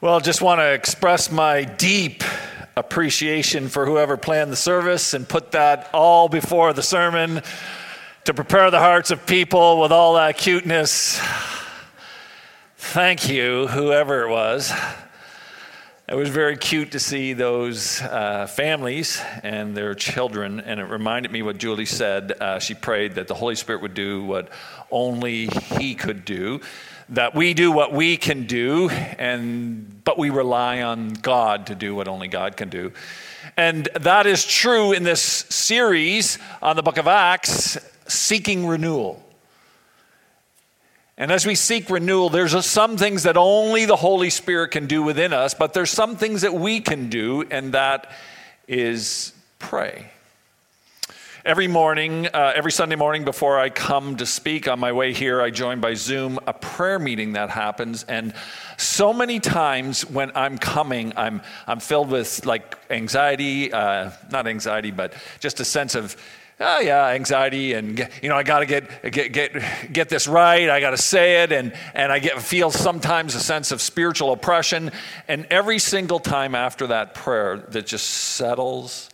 Well, just want to express my deep appreciation for whoever planned the service and put that all before the sermon to prepare the hearts of people with all that cuteness. Thank you, whoever it was. It was very cute to see those uh, families and their children, and it reminded me what Julie said. Uh, she prayed that the Holy Spirit would do what only He could do that we do what we can do, and, but we rely on God to do what only God can do. And that is true in this series on the book of Acts, Seeking Renewal. And as we seek renewal, there's some things that only the Holy Spirit can do within us, but there's some things that we can do, and that is pray. Every morning, uh, every Sunday morning before I come to speak on my way here, I join by Zoom a prayer meeting that happens. And so many times when I'm coming, I'm, I'm filled with like anxiety, uh, not anxiety, but just a sense of, oh yeah, anxiety, and you know, I got to get get get get this right. I got to say it, and and I get feel sometimes a sense of spiritual oppression. And every single time after that prayer, that just settles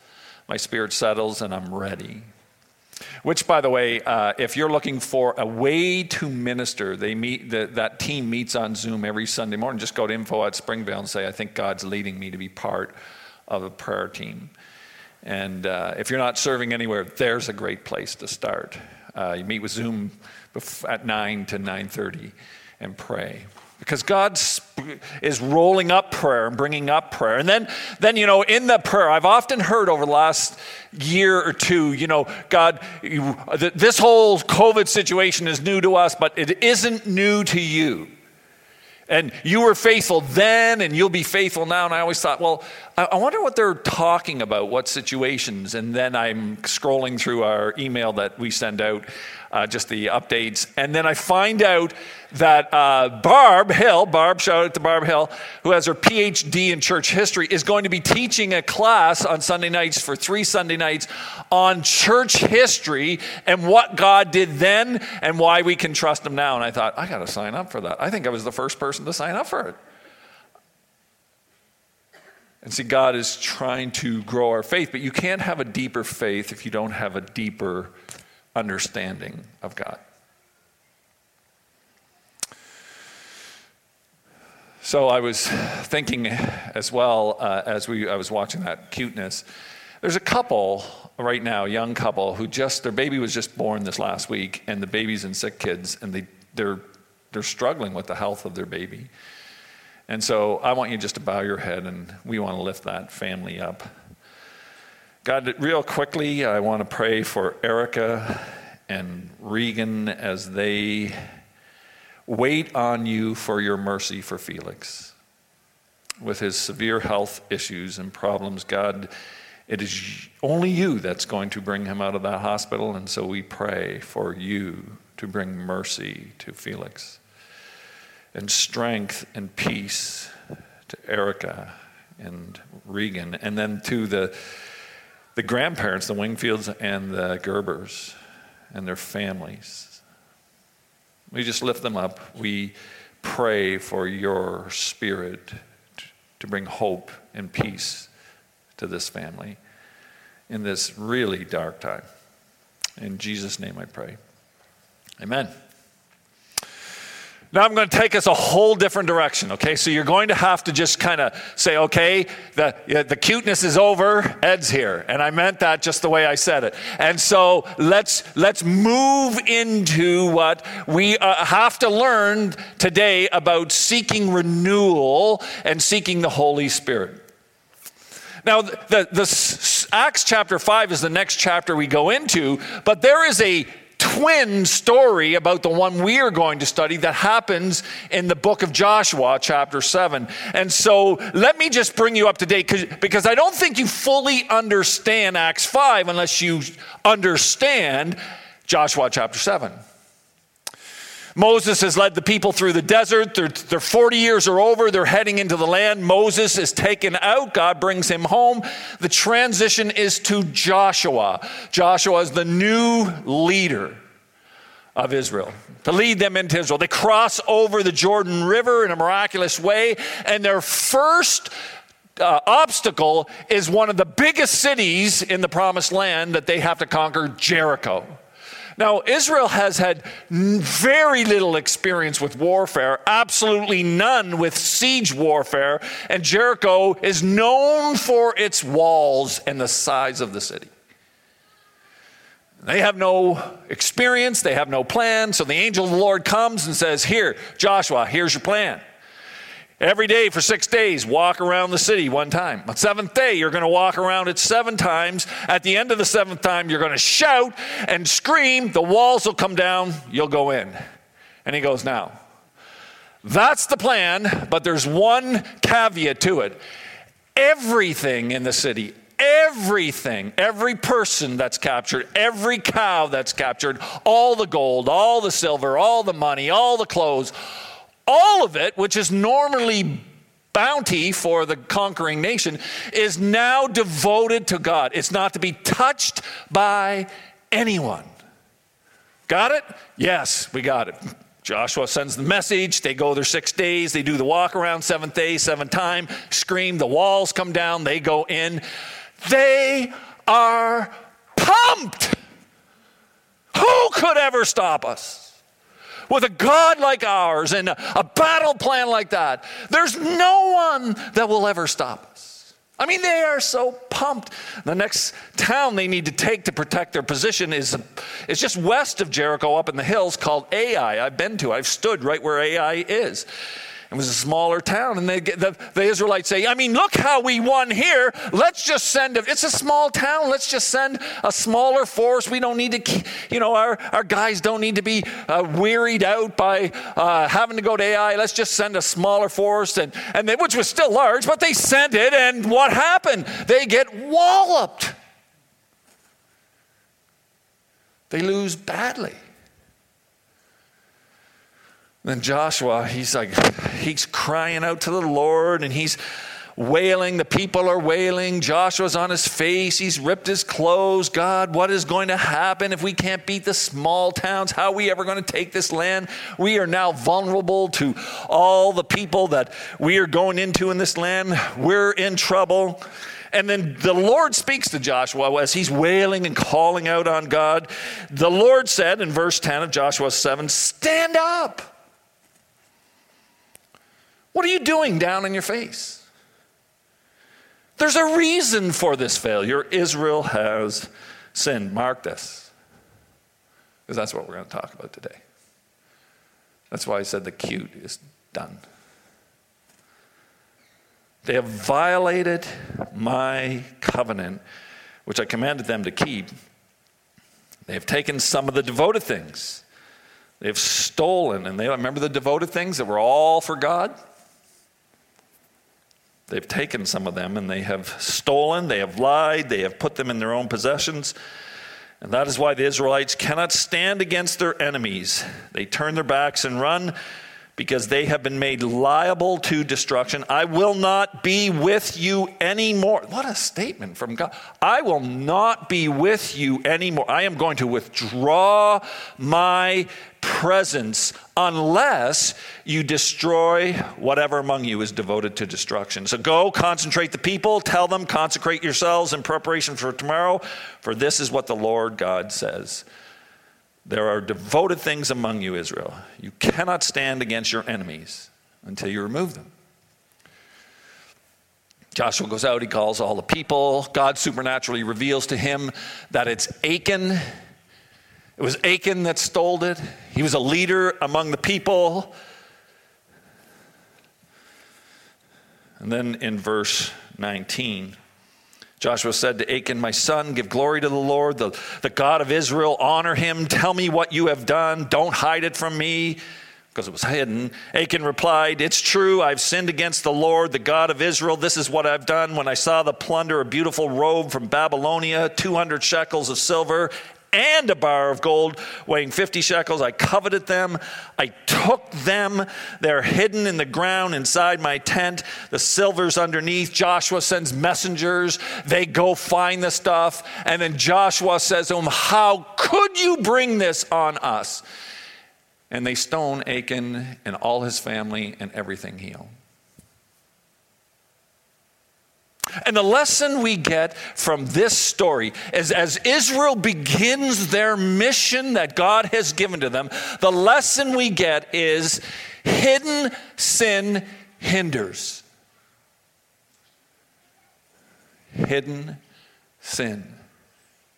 my spirit settles and I'm ready. Which, by the way, uh, if you're looking for a way to minister, they meet the, that team meets on Zoom every Sunday morning. Just go to info at Springvale and say, "I think God's leading me to be part of a prayer team." And uh, if you're not serving anywhere, there's a great place to start. Uh, you meet with Zoom at nine to nine thirty and pray because God is rolling up prayer and bringing up prayer. And then, then, you know, in the prayer, I've often heard over the last year or two, you know, God, this whole COVID situation is new to us, but it isn't new to you. And you were faithful then, and you'll be faithful now. And I always thought, well, I wonder what they're talking about, what situations. And then I'm scrolling through our email that we send out uh, just the updates. And then I find out that uh, Barb Hill, Barb, shout out to Barb Hill, who has her PhD in church history, is going to be teaching a class on Sunday nights for three Sunday nights on church history and what God did then and why we can trust Him now. And I thought, I got to sign up for that. I think I was the first person to sign up for it. And see, God is trying to grow our faith, but you can't have a deeper faith if you don't have a deeper understanding of God. So I was thinking as well uh, as we, I was watching that cuteness. There's a couple right now, young couple, who just their baby was just born this last week, and the baby's in sick kids, and they they're they're struggling with the health of their baby. And so I want you just to bow your head, and we want to lift that family up. God, real quickly, I want to pray for Erica and Regan as they wait on you for your mercy for Felix. With his severe health issues and problems, God, it is only you that's going to bring him out of that hospital, and so we pray for you to bring mercy to Felix and strength and peace to Erica and Regan, and then to the the grandparents, the Wingfields and the Gerbers, and their families. We just lift them up. We pray for your spirit to bring hope and peace to this family in this really dark time. In Jesus' name I pray. Amen. Now I'm going to take us a whole different direction, okay? So you're going to have to just kind of say, okay, the, the cuteness is over, Ed's here. And I meant that just the way I said it. And so let's, let's move into what we uh, have to learn today about seeking renewal and seeking the Holy Spirit. Now, the, the Acts chapter 5 is the next chapter we go into, but there is a twin story about the one we are going to study that happens in the book of Joshua, chapter 7. And so let me just bring you up to date because I don't think you fully understand Acts 5 unless you understand Joshua, chapter 7. Moses has led the people through the desert. Their, their 40 years are over. They're heading into the land. Moses is taken out. God brings him home. The transition is to Joshua. Joshua is the new leader of Israel, to lead them into Israel. They cross over the Jordan River in a miraculous way, and their first uh, obstacle is one of the biggest cities in the promised land that they have to conquer Jericho. Now, Israel has had very little experience with warfare, absolutely none with siege warfare, and Jericho is known for its walls and the size of the city. They have no experience, they have no plan, so the angel of the Lord comes and says, Here, Joshua, here's your plan. Every day for six days, walk around the city one time. On seventh day, you're going to walk around it seven times. At the end of the seventh time, you're going to shout and scream. The walls will come down. You'll go in. And he goes, Now, that's the plan, but there's one caveat to it. Everything in the city, everything, every person that's captured, every cow that's captured, all the gold, all the silver, all the money, all the clothes, all of it, which is normally bounty for the conquering nation, is now devoted to God. It's not to be touched by anyone. Got it? Yes, we got it. Joshua sends the message. They go their six days. They do the walk around seventh day, seventh time, scream. The walls come down. They go in. They are pumped. Who could ever stop us? with a God like ours and a, battle plan like that, there's no one that will ever stop us. I mean, they are so pumped. The next town they need to take to protect their position is, is just west of Jericho up in the hills called Ai. I've been to, I've stood right where Ai is. It was a smaller town, and they, the, the Israelites say, I mean, look how we won here. Let's just send, a, it's a small town. Let's just send a smaller force. We don't need to, you know, our, our guys don't need to be uh, wearied out by uh, having to go to Ai. Let's just send a smaller force, and, and they, which was still large, but they sent it, and what happened? They get walloped. They lose badly. Then Joshua, he's like, he's crying out to the Lord and he's wailing. The people are wailing. Joshua's on his face. He's ripped his clothes. God, what is going to happen if we can't beat the small towns? How are we ever going to take this land? We are now vulnerable to all the people that we are going into in this land. We're in trouble. And then the Lord speaks to Joshua as he's wailing and calling out on God. The Lord said in verse 10 of Joshua 7 Stand up. What are you doing down in your face? There's a reason for this failure. Israel has sinned. Mark this, because that's what we're going to talk about today. That's why I said the cute is done. They have violated my covenant, which I commanded them to keep. They have taken some of the devoted things. They have stolen, and they remember the devoted things that were all for God? They've taken some of them and they have stolen, they have lied, they have put them in their own possessions. And that is why the Israelites cannot stand against their enemies. They turn their backs and run because they have been made liable to destruction. I will not be with you anymore. What a statement from God. I will not be with you anymore. I am going to withdraw my presence unless you destroy whatever among you is devoted to destruction. So go, concentrate the people, tell them, consecrate yourselves in preparation for tomorrow, for this is what the Lord God says. There are devoted things among you, Israel. You cannot stand against your enemies until you remove them. Joshua goes out, he calls all the people. God supernaturally reveals to him that it's Achan. It was Achan that stole it. He was a leader among the people. And then in verse 19, Joshua said to Achan, My son, give glory to the Lord, the, the God of Israel. Honor him. Tell me what you have done. Don't hide it from me because it was hidden. Achan replied, It's true, I've sinned against the Lord, the God of Israel. This is what I've done. When I saw the plunder, a beautiful robe from Babylonia, 200 shekels of silver, and a bar of gold weighing 50 shekels. I coveted them. I took them. They're hidden in the ground inside my tent. The silver's underneath. Joshua sends messengers. They go find the stuff. And then Joshua says to them, How could you bring this on us? And they stone Achan and all his family and everything he owned. And the lesson we get from this story is as Israel begins their mission that God has given to them, the lesson we get is hidden sin hinders. Hidden sin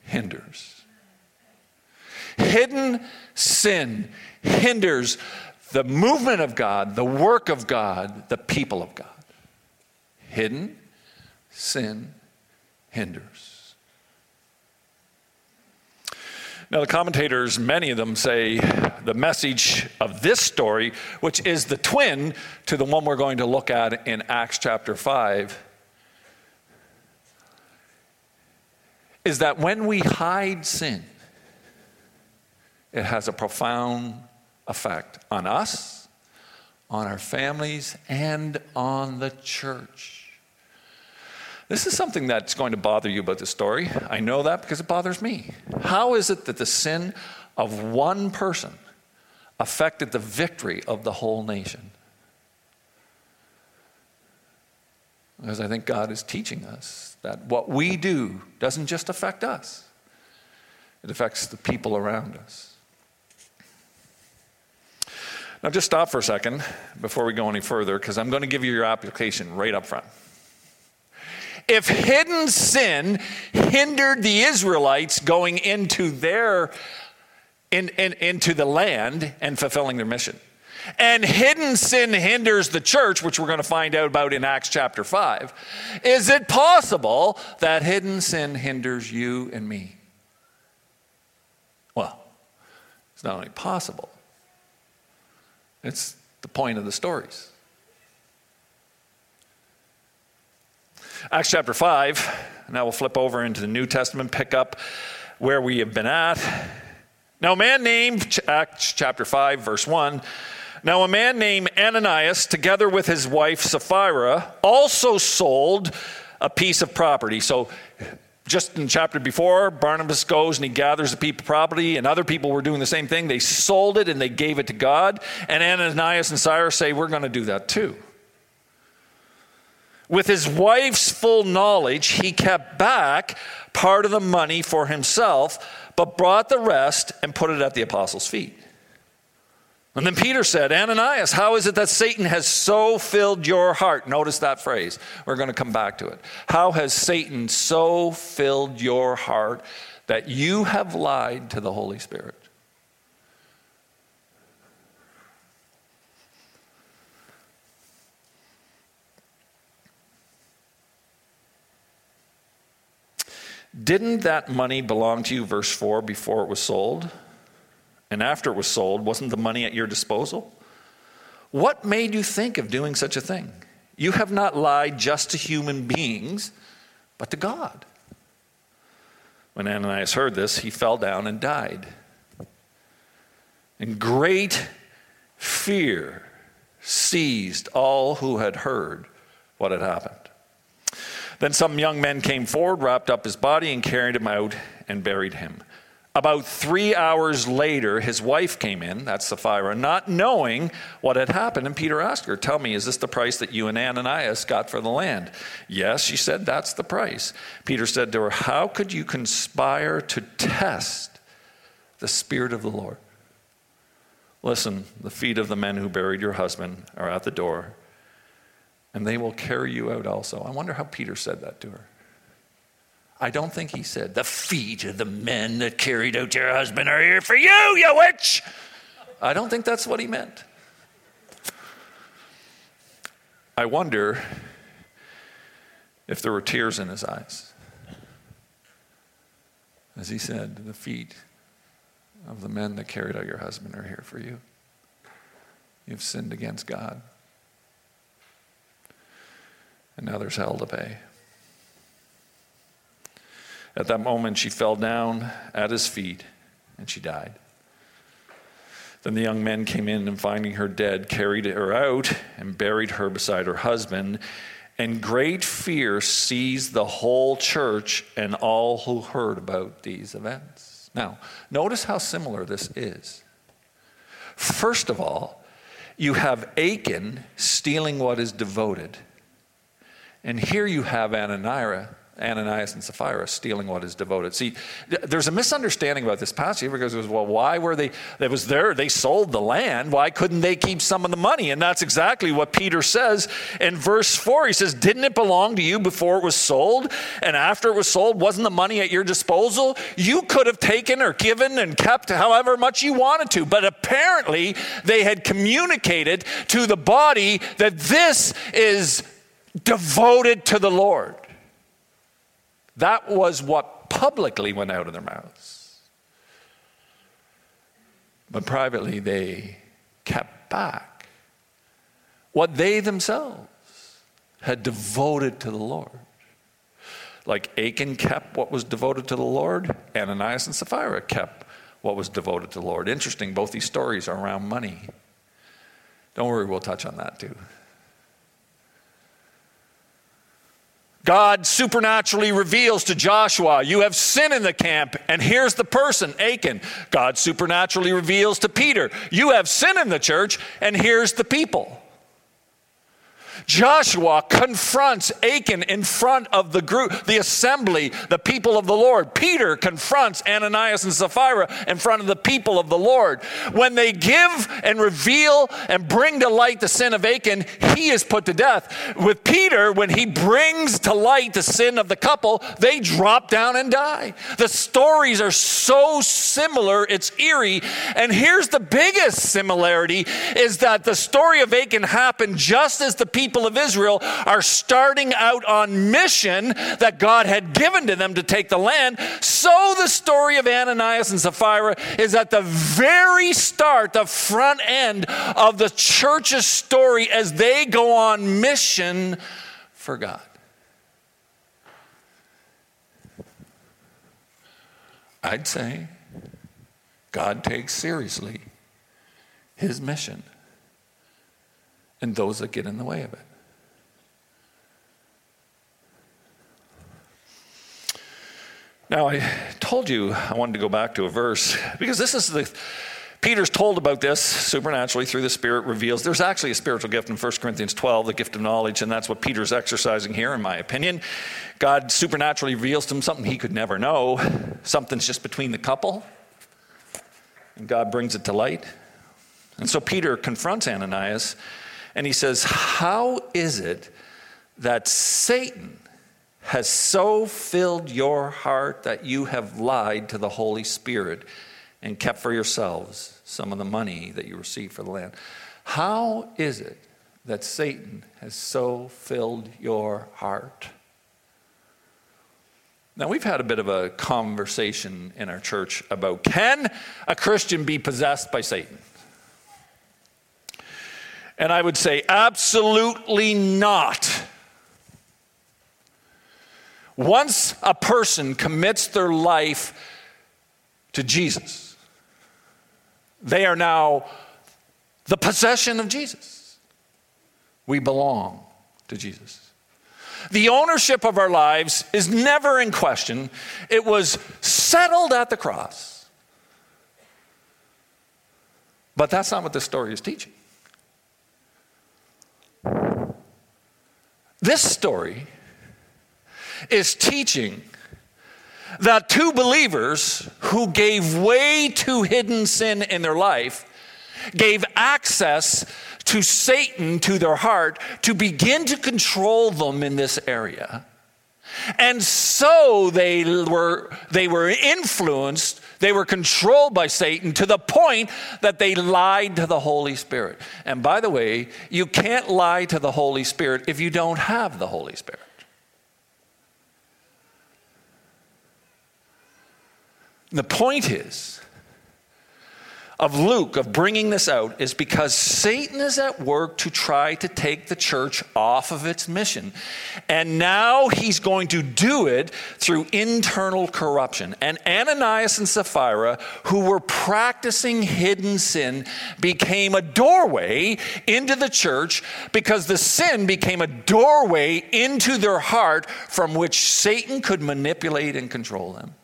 hinders. Hidden sin hinders the movement of God, the work of God, the people of God. Hidden sin hinders. Now, the commentators, many of them say the message of this story, which is the twin to the one we're going to look at in Acts chapter 5, is that when we hide sin, it has a profound effect on us, on our families, and on the church. This is something that's going to bother you about the story. I know that because it bothers me. How is it that the sin of one person affected the victory of the whole nation? Because I think God is teaching us that what we do doesn't just affect us, it affects the people around us. Now, just stop for a second before we go any further, because I'm going to give you your application right up front. If hidden sin hindered the Israelites going into their in, in, into the land and fulfilling their mission. And hidden sin hinders the church, which we're going to find out about in Acts chapter 5. Is it possible that hidden sin hinders you and me? Well, it's not only possible, it's the point of the stories. Acts chapter 5. Now we'll flip over into the New Testament, pick up where we have been at. Now, a man named, Acts chapter 5, verse 1. Now, a man named Ananias, together with his wife Sapphira, also sold a piece of property. So, just in chapter before, Barnabas goes and he gathers the people property, and other people were doing the same thing. They sold it and they gave it to God. And Ananias and Sapphira say, We're going to do that too. With his wife's full knowledge, he kept back part of the money for himself, but brought the rest and put it at the apostles' feet. And then Peter said, Ananias, how is it that Satan has so filled your heart? Notice that phrase. We're going to come back to it. How has Satan so filled your heart that you have lied to the Holy Spirit? Didn't that money belong to you, verse 4, before it was sold? And after it was sold, wasn't the money at your disposal? What made you think of doing such a thing? You have not lied just to human beings, but to God. When Ananias heard this, he fell down and died. And great fear seized all who had heard what had happened. Then some young men came forward, wrapped up his body, and carried him out and buried him. About three hours later, his wife came in, that's Sapphira, not knowing what had happened. And Peter asked her, Tell me, is this the price that you and Ananias got for the land? Yes, she said, That's the price. Peter said to her, How could you conspire to test the Spirit of the Lord? Listen, the feet of the men who buried your husband are at the door and they will carry you out also. I wonder how Peter said that to her. I don't think he said, The feet of the men that carried out your husband are here for you, you witch. I don't think that's what he meant. I wonder if there were tears in his eyes. As he said, The feet of the men that carried out your husband are here for you. You've sinned against God and now there's hell to pay. At that moment, she fell down at his feet and she died. Then the young men came in and finding her dead, carried her out and buried her beside her husband. And great fear seized the whole church and all who heard about these events. Now, notice how similar this is. First of all, you have Achan stealing what is devoted. And here you have Ananias Ananias and Sapphira stealing what is devoted. See, there's a misunderstanding about this passage because it was, well, why were they, it was there, they sold the land. Why couldn't they keep some of the money? And that's exactly what Peter says in verse 4. He says, Didn't it belong to you before it was sold? And after it was sold, wasn't the money at your disposal? You could have taken or given and kept however much you wanted to. But apparently, they had communicated to the body that this is devoted to the Lord. That was what publicly went out of their mouths. But privately, they kept back what they themselves had devoted to the Lord. Like Achan kept what was devoted to the Lord, Ananias and Sapphira kept what was devoted to the Lord. Interesting, both these stories are around money. Don't worry, we'll touch on that too. God supernaturally reveals to Joshua, You have sin in the camp, and here's the person, Achan. God supernaturally reveals to Peter, You have sin in the church, and here's the people. Joshua confronts Achan in front of the group, the assembly, the people of the Lord. Peter confronts Ananias and Sapphira in front of the people of the Lord. When they give and reveal and bring to light the sin of Achan, he is put to death. With Peter, when he brings to light the sin of the couple, they drop down and die. The stories are so similar, it's eerie. And here's the biggest similarity is that the story of Achan happened just as the people people of Israel are starting out on mission that God had given to them to take the land. So the story of Ananias and Sapphira is at the very start, the front end of the church's story as they go on mission for God. I'd say God takes seriously his mission and those that get in the way of it. Now, I told you I wanted to go back to a verse because this is the. Peter's told about this supernaturally through the Spirit reveals. There's actually a spiritual gift in 1 Corinthians 12, the gift of knowledge, and that's what Peter's exercising here, in my opinion. God supernaturally reveals to him something he could never know. Something's just between the couple, and God brings it to light. And so Peter confronts Ananias, and he says, How is it that Satan has so filled your heart that you have lied to the Holy Spirit and kept for yourselves some of the money that you received for the land. How is it that Satan has so filled your heart? Now, we've had a bit of a conversation in our church about can a Christian be possessed by Satan? And I would say, absolutely not. Once a person commits their life to Jesus, they are now the possession of Jesus. We belong to Jesus. The ownership of our lives is never in question, it was settled at the cross. But that's not what this story is teaching. This story is teaching that two believers who gave way to hidden sin in their life gave access to Satan to their heart to begin to control them in this area. And so they were, they were influenced, they were controlled by Satan to the point that they lied to the Holy Spirit. And by the way, you can't lie to the Holy Spirit if you don't have the Holy Spirit. The point is, of Luke of bringing this out is because Satan is at work to try to take the church off of its mission. And now he's going to do it through internal corruption. And Ananias and Sapphira, who were practicing hidden sin, became a doorway into the church because the sin became a doorway into their heart from which Satan could manipulate and control them.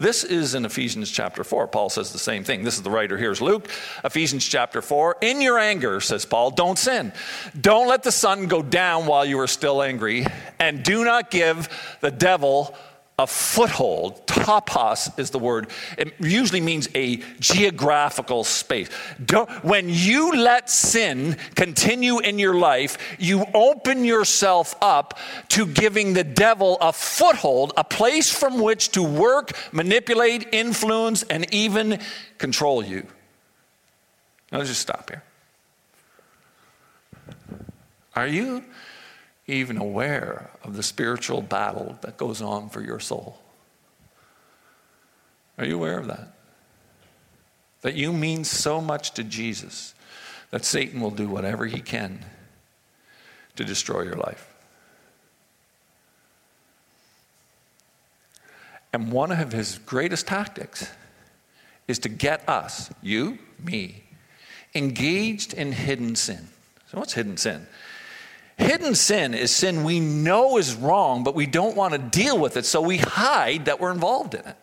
This is in Ephesians chapter 4. Paul says the same thing. This is the writer here is Luke. Ephesians chapter 4. In your anger, says Paul, don't sin. Don't let the sun go down while you are still angry, and do not give the devil a foothold. Topos is the word. It usually means a geographical space. Don't, when you let sin continue in your life, you open yourself up to giving the devil a foothold, a place from which to work, manipulate, influence, and even control you. Now, let's just stop here. Are you even aware of the spiritual battle that goes on for your soul. Are you aware of that? That you mean so much to Jesus that Satan will do whatever he can to destroy your life. And one of his greatest tactics is to get us, you, me, engaged in hidden sin. So, what's hidden sin? Hidden sin is sin we know is wrong, but we don't want to deal with it, so we hide that we're involved in it.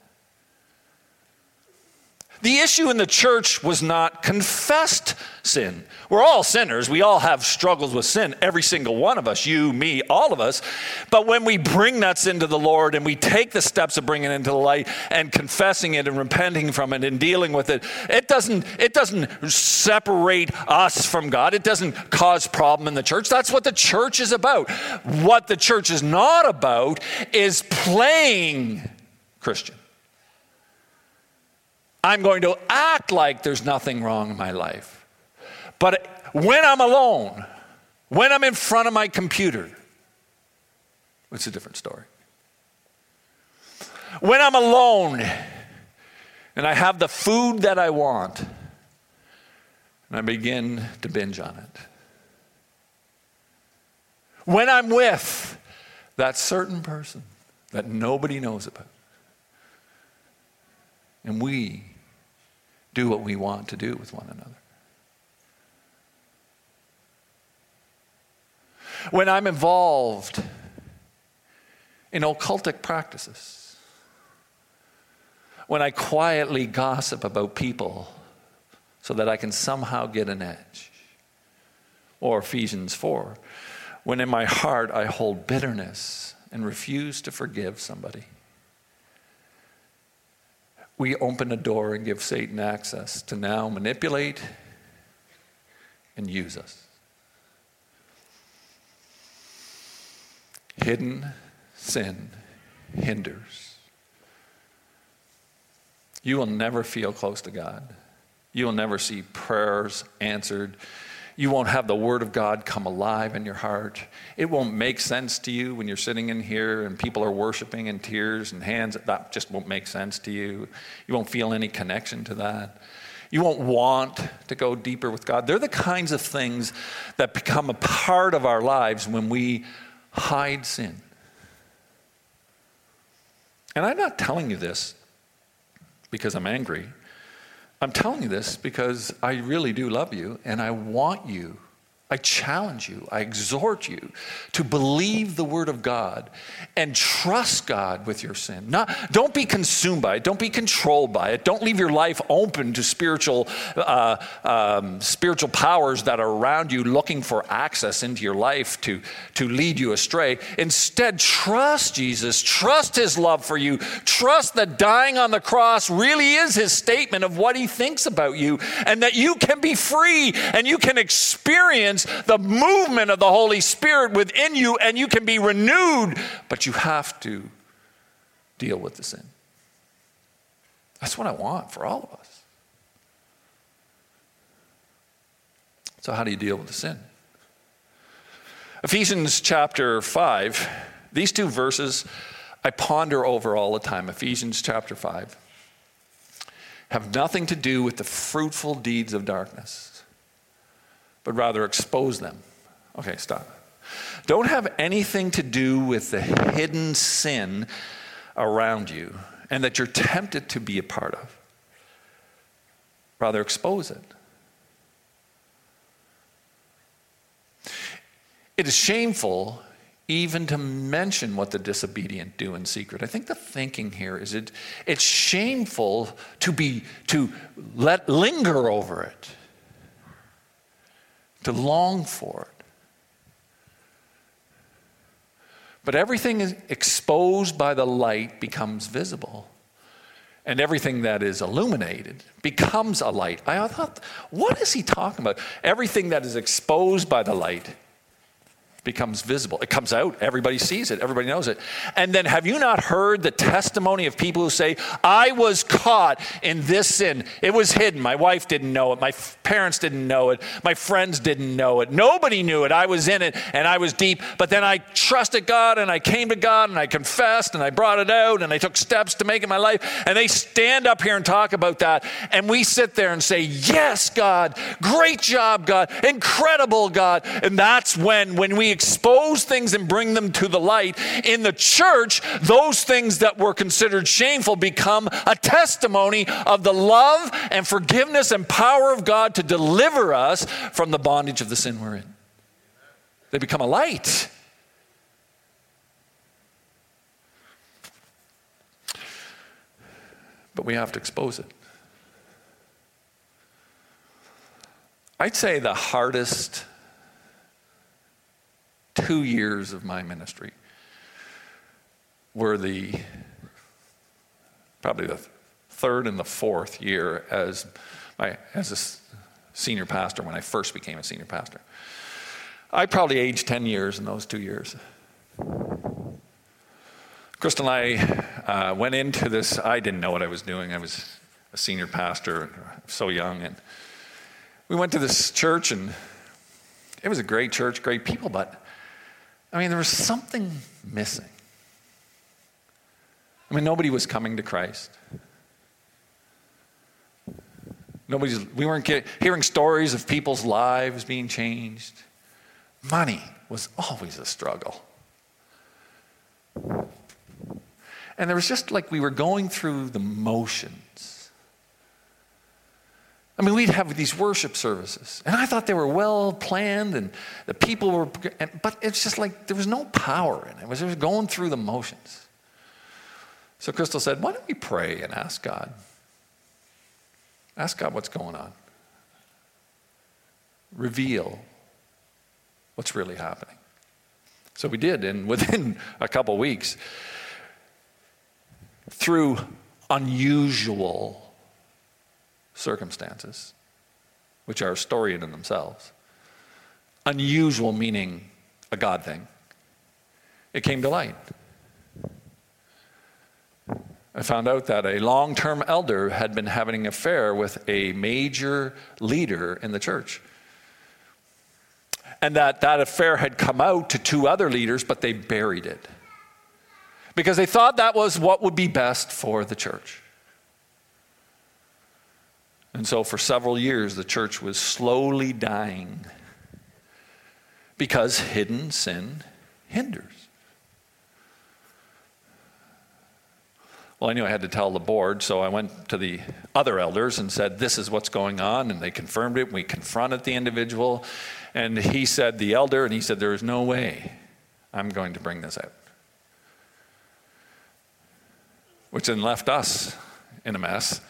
The issue in the church was not confessed sin. We're all sinners. We all have struggles with sin, every single one of us, you, me, all of us. But when we bring that sin to the Lord and we take the steps of bringing it into the light and confessing it and repenting from it and dealing with it, it doesn't, it doesn't separate us from God. It doesn't cause problem in the church. That's what the church is about. What the church is not about is playing Christian. I'm going to act like there's nothing wrong in my life. But when I'm alone, when I'm in front of my computer, it's a different story. When I'm alone and I have the food that I want, and I begin to binge on it. When I'm with that certain person that nobody knows about, and we do what we want to do with one another. When I'm involved in occultic practices, when I quietly gossip about people so that I can somehow get an edge, or Ephesians 4, when in my heart I hold bitterness and refuse to forgive somebody we open a door and give Satan access to now manipulate and use us. Hidden sin hinders. You will never feel close to God. You will never see prayers answered. You won't have the Word of God come alive in your heart. It won't make sense to you when you're sitting in here and people are worshiping in tears and hands. That just won't make sense to you. You won't feel any connection to that. You won't want to go deeper with God. They're the kinds of things that become a part of our lives when we hide sin. And I'm not telling you this because I'm angry. I'm telling you this because I really do love you and I want you I challenge you, I exhort you to believe the word of God and trust God with your sin. Not, don't be consumed by it, don't be controlled by it. Don't leave your life open to spiritual, uh, um, spiritual powers that are around you looking for access into your life to, to lead you astray. Instead, trust Jesus, trust his love for you, trust that dying on the cross really is his statement of what he thinks about you, and that you can be free and you can experience the movement of the Holy Spirit within you and you can be renewed, but you have to deal with the sin. That's what I want for all of us. So, how do you deal with the sin? Ephesians chapter 5, these two verses I ponder over all the time. Ephesians chapter 5. have nothing to do with the fruitful deeds of darkness, but rather expose them. Okay, stop. Don't have anything to do with the hidden sin around you and that you're tempted to be a part of. Rather, expose it. It is shameful even to mention what the disobedient do in secret. I think the thinking here is it, it's shameful to be to let linger over it, to long for it. But everything exposed by the light becomes visible. And everything that is illuminated becomes a light. I thought, what is he talking about? Everything that is exposed by the light becomes visible. It comes out, everybody sees it, everybody knows it. And then have you not heard the testimony of people who say, I was caught in this sin? It was hidden. My wife didn't know it. My parents didn't know it. My friends didn't know it. Nobody knew it. I was in it and I was deep. But then I trusted God and I came to God and I confessed and I brought it out and I took steps to make it my life. And they stand up here and talk about that. And we sit there and say, Yes, God. Great job, God. Incredible, God. And that's when, when we expose things and bring them to the light. In the church, those things that were considered shameful become a testimony of the love and forgiveness and power of God to deliver us from the bondage of the sin we're in. They become a light. But we have to expose it. I'd say the hardest two years of my ministry were the probably the third and the fourth year as my as a senior pastor when I first became a senior pastor. I probably aged 10 years in those two years. Crystal and I uh, went into this. I didn't know what I was doing. I was a senior pastor, so young, and we went to this church, and it was a great church, great people, but I mean, there was something missing. I mean, nobody was coming to Christ. Nobody's, we weren't get, hearing stories of people's lives being changed. Money was always a struggle. And there was just like we were going through the motions. I mean, we'd have these worship services, and I thought they were well planned, and the people were, but it's just like there was no power in it. It was just going through the motions. So Crystal said, Why don't we pray and ask God? Ask God what's going on. Reveal what's really happening. So we did, and within a couple weeks, through unusual circumstances, which are a story in themselves. Unusual meaning a God thing. It came to light. I found out that a long term elder had been having an affair with a major leader in the church. And that that affair had come out to two other leaders, but they buried it. Because they thought that was what would be best for the church. And so, for several years, the church was slowly dying because hidden sin hinders. Well, I knew I had to tell the board, so I went to the other elders and said, This is what's going on. And they confirmed it. We confronted the individual. And he said, The elder, and he said, There is no way I'm going to bring this out. Which then left us in a mess.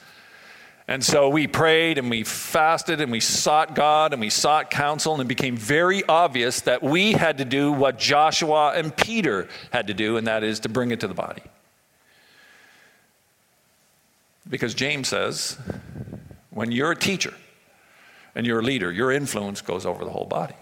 And so we prayed and we fasted and we sought God and we sought counsel, and it became very obvious that we had to do what Joshua and Peter had to do, and that is to bring it to the body. Because James says, when you're a teacher and you're a leader, your influence goes over the whole body.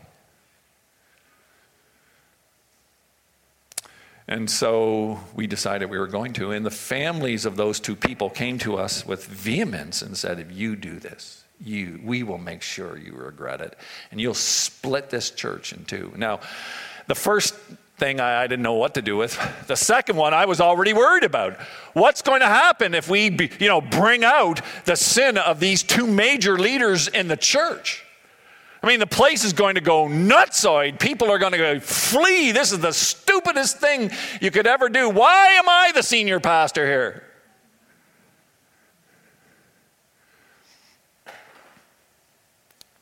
And so we decided we were going to. And the families of those two people came to us with vehemence and said, If you do this, you, we will make sure you regret it. And you'll split this church in two. Now, the first thing I, I, didn't know what to do with. The second one I was already worried about. What's going to happen if we, be, you know, bring out the sin of these two major leaders in the church? I mean, the place is going to go nutsoid. People are going to go flee. This is the stupidest thing you could ever do. Why am I the senior pastor here?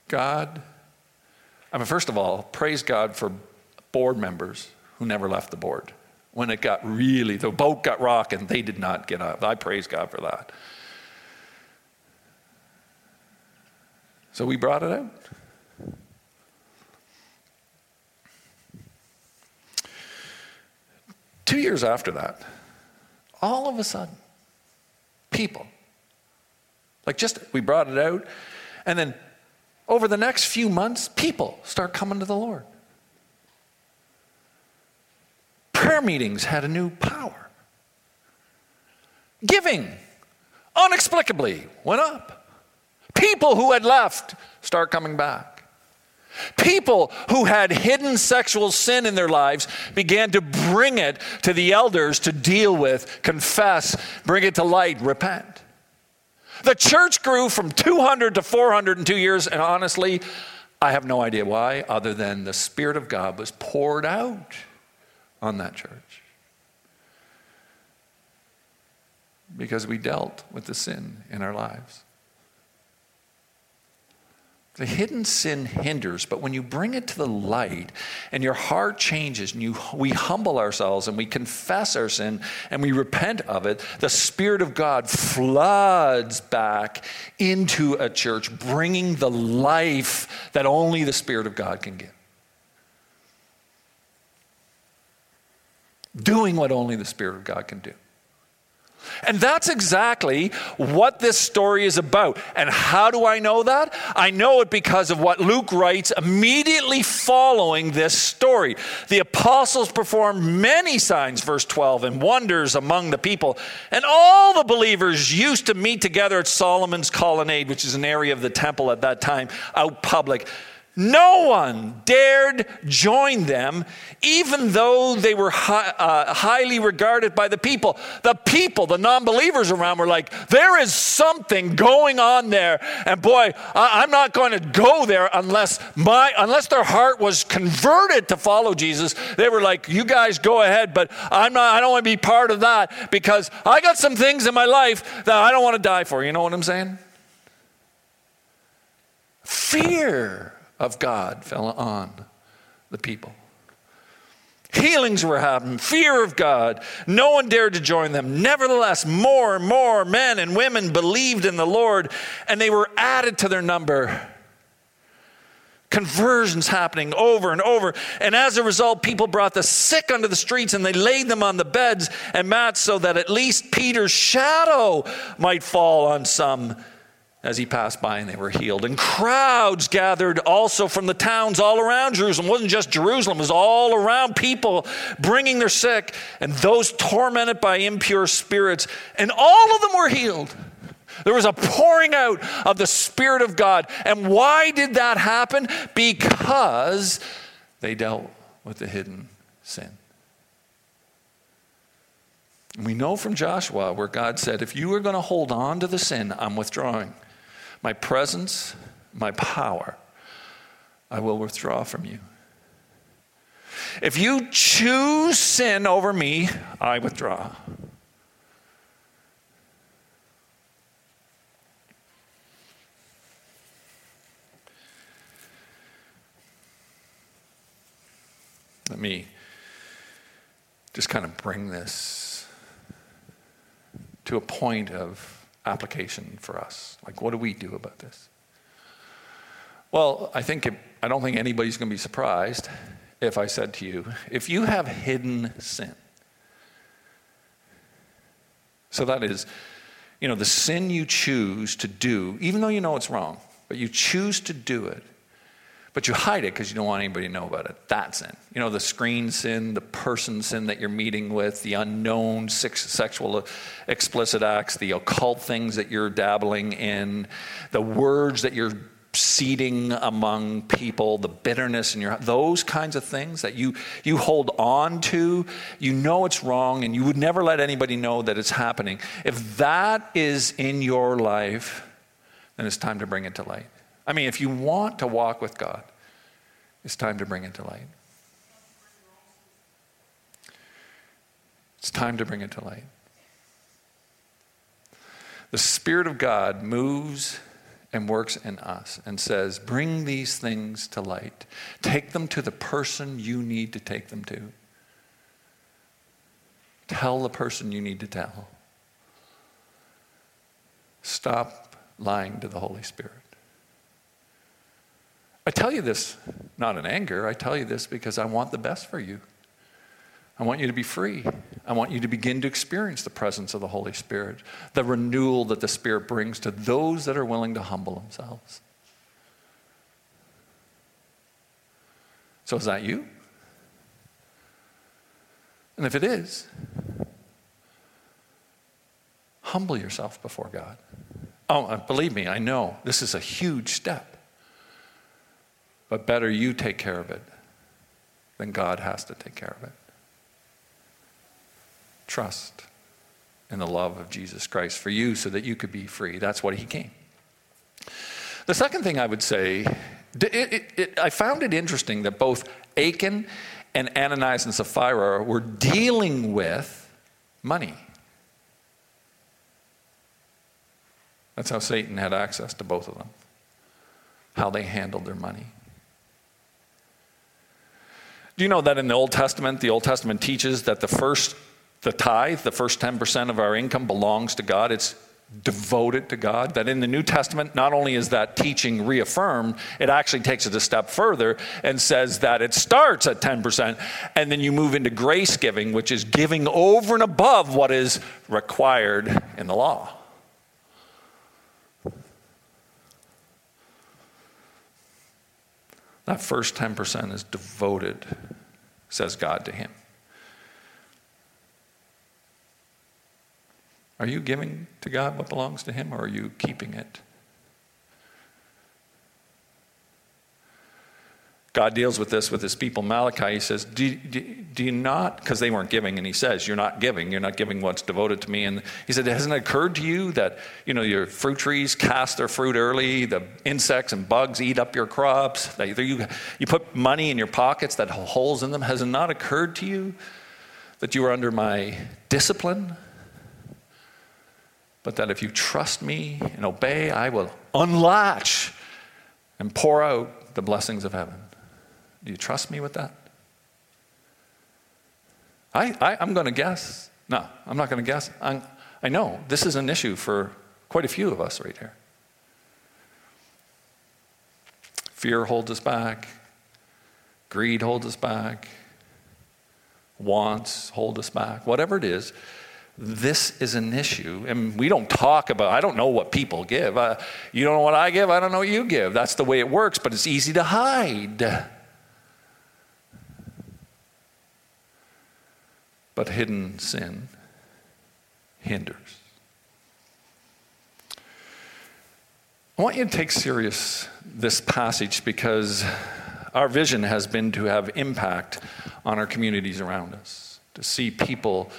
God, I mean, first of all, praise God for board members who never left the board. When it got really, the boat got rocking, they did not get up. I praise God for that. So we brought it out. Two years after that, all of a sudden, people, like just, we brought it out, and then over the next few months, people start coming to the Lord. Prayer meetings had a new power. Giving, inexplicably, went up. People who had left start coming back. People who had hidden sexual sin in their lives began to bring it to the elders to deal with, confess, bring it to light, repent. The church grew from 200 to 400 in two years, and honestly, I have no idea why, other than the Spirit of God was poured out on that church. Because we dealt with the sin in our lives. The hidden sin hinders, but when you bring it to the light and your heart changes and you, we humble ourselves and we confess our sin and we repent of it, the Spirit of God floods back into a church, bringing the life that only the Spirit of God can give. Doing what only the Spirit of God can do. And that's exactly what this story is about. And how do I know that? I know it because of what Luke writes immediately following this story. The apostles performed many signs, verse 12, and wonders among the people. And all the believers used to meet together at Solomon's colonnade, which is an area of the temple at that time, out public. No one dared join them, even though they were high, uh, highly regarded by the people. The people, the non believers around, were like, there is something going on there. And boy, I, I'm not going to go there unless, my, unless their heart was converted to follow Jesus. They were like, you guys go ahead, but I'm not, I don't want to be part of that because I got some things in my life that I don't want to die for. You know what I'm saying? Fear of God fell on the people. Healings were happening, fear of God. No one dared to join them. Nevertheless, more and more men and women believed in the Lord, and they were added to their number. Conversions happening over and over. And as a result, people brought the sick onto the streets and they laid them on the beds and mats so that at least Peter's shadow might fall on some as he passed by and they were healed. And crowds gathered also from the towns all around Jerusalem. It wasn't just Jerusalem, it was all around people bringing their sick and those tormented by impure spirits. And all of them were healed. There was a pouring out of the Spirit of God. And why did that happen? Because they dealt with the hidden sin. We know from Joshua where God said, if you are going to hold on to the sin, I'm withdrawing my presence, my power, I will withdraw from you. If you choose sin over me, I withdraw. Let me just kind of bring this to a point of application for us. Like, what do we do about this? Well, I think it, I don't think anybody's going to be surprised if I said to you, if you have hidden sin, so that is, you know, the sin you choose to do, even though you know it's wrong, but you choose to do it, but you hide it because you don't want anybody to know about it. That sin. You know, the screen sin, the person sin that you're meeting with, the unknown sexual uh, explicit acts, the occult things that you're dabbling in, the words that you're seeding among people, the bitterness in your those kinds of things that you you hold on to, you know it's wrong and you would never let anybody know that it's happening. If that is in your life, then it's time to bring it to light. I mean, if you want to walk with God, it's time to bring it to light. It's time to bring it to light. The Spirit of God moves and works in us and says, Bring these things to light. Take them to the person you need to take them to. Tell the person you need to tell. Stop lying to the Holy Spirit. I tell you this not in anger, I tell you this because I want the best for you. I want you to be free. I want you to begin to experience the presence of the Holy Spirit, the renewal that the Spirit brings to those that are willing to humble themselves. So, is that you? And if it is, humble yourself before God. Oh, uh, believe me, I know this is a huge step. But better you take care of it than God has to take care of it. Trust in the love of Jesus Christ for you so that you could be free. That's what he came. The second thing I would say, it, it, it, I found it interesting that both Achan and Ananias and Sapphira were dealing with money. That's how Satan had access to both of them, how they handled their money. Do you know that in the Old Testament, the Old Testament teaches that the first the tithe, the first 10% of our income, belongs to God. It's devoted to God. That in the New Testament, not only is that teaching reaffirmed, it actually takes it a step further and says that it starts at 10%, and then you move into grace giving, which is giving over and above what is required in the law. That first 10% is devoted, says God to Him. Are you giving to God what belongs to Him, or are you keeping it? God deals with this with his people. Malachi, he says, Do, do, do you not, because they weren't giving, and he says, You're not giving, you're not giving what's devoted to me. And he said, Hasn't it occurred to you that, you know, your fruit trees cast their fruit early, the insects and bugs eat up your crops, that you, you put money in your pockets that have holes in them? Has it not occurred to you that you are under my discipline? but that if you trust me and obey, I will unlatch and pour out the blessings of heaven. Do you trust me with that? I, I, am going to guess. No, I'm not going to guess. I'm, I know this is an issue for quite a few of us right here. Fear holds us back, greed holds us back, wants hold us back, whatever it is this is an issue. And we don't talk about, I don't know what people give. Uh, you don't know what I give, I don't know what you give. That's the way it works, but it's easy to hide. But hidden sin hinders. I want you to take serious this passage because our vision has been to have impact on our communities around us, to see people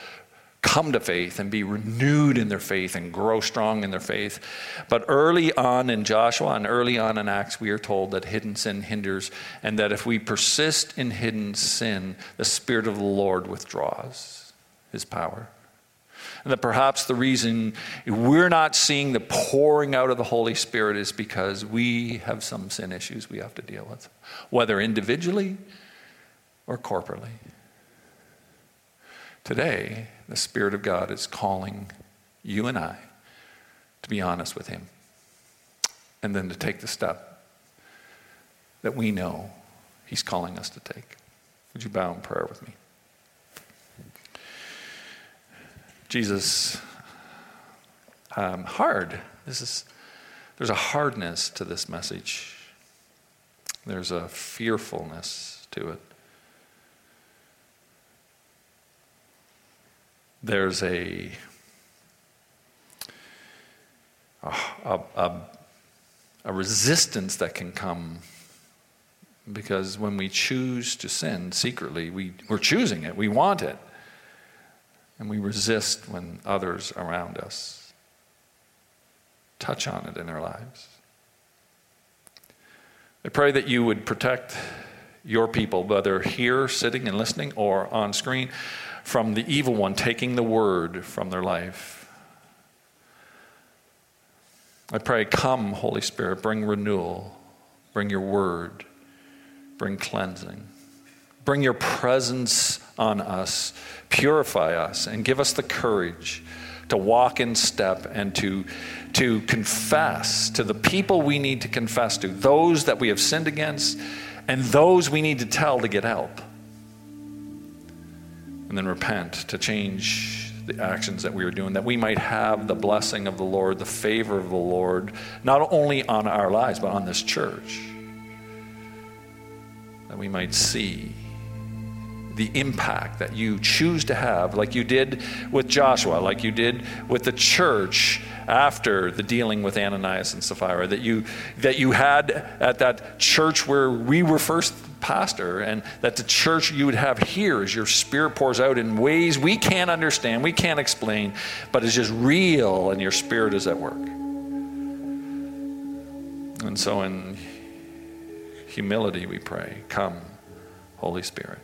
come to faith and be renewed in their faith and grow strong in their faith. But early on in Joshua and early on in Acts, we are told that hidden sin hinders, and that if we persist in hidden sin, the Spirit of the Lord withdraws his power. And that perhaps the reason we're not seeing the pouring out of the Holy Spirit is because we have some sin issues we have to deal with, whether individually or corporately. Today, the Spirit of God is calling you and I to be honest with Him and then to take the step that we know He's calling us to take. Would you bow in prayer with me? Jesus, um, hard. This is, there's a hardness to this message. There's a fearfulness to it. There's a, a, a, a resistance that can come because when we choose to sin secretly, we, we're choosing it, we want it, and we resist when others around us touch on it in their lives. I pray that you would protect your people, whether here sitting and listening or on screen, from the evil one taking the word from their life. I pray, come, Holy Spirit, bring renewal, bring your word, bring cleansing, bring your presence on us, purify us, and give us the courage to walk in step and to, to confess to the people we need to confess to, those that we have sinned against, and those we need to tell to get help. And then repent to change the actions that we are doing, that we might have the blessing of the Lord, the favor of the Lord, not only on our lives, but on this church. That we might see the impact that you choose to have, like you did with Joshua, like you did with the church after the dealing with Ananias and Sapphira, that you, that you had at that church where we were first pastor, and that the church you would have here as your spirit pours out in ways we can't understand, we can't explain, but it's just real and your spirit is at work. And so, in humility, we pray, Come, Holy Spirit.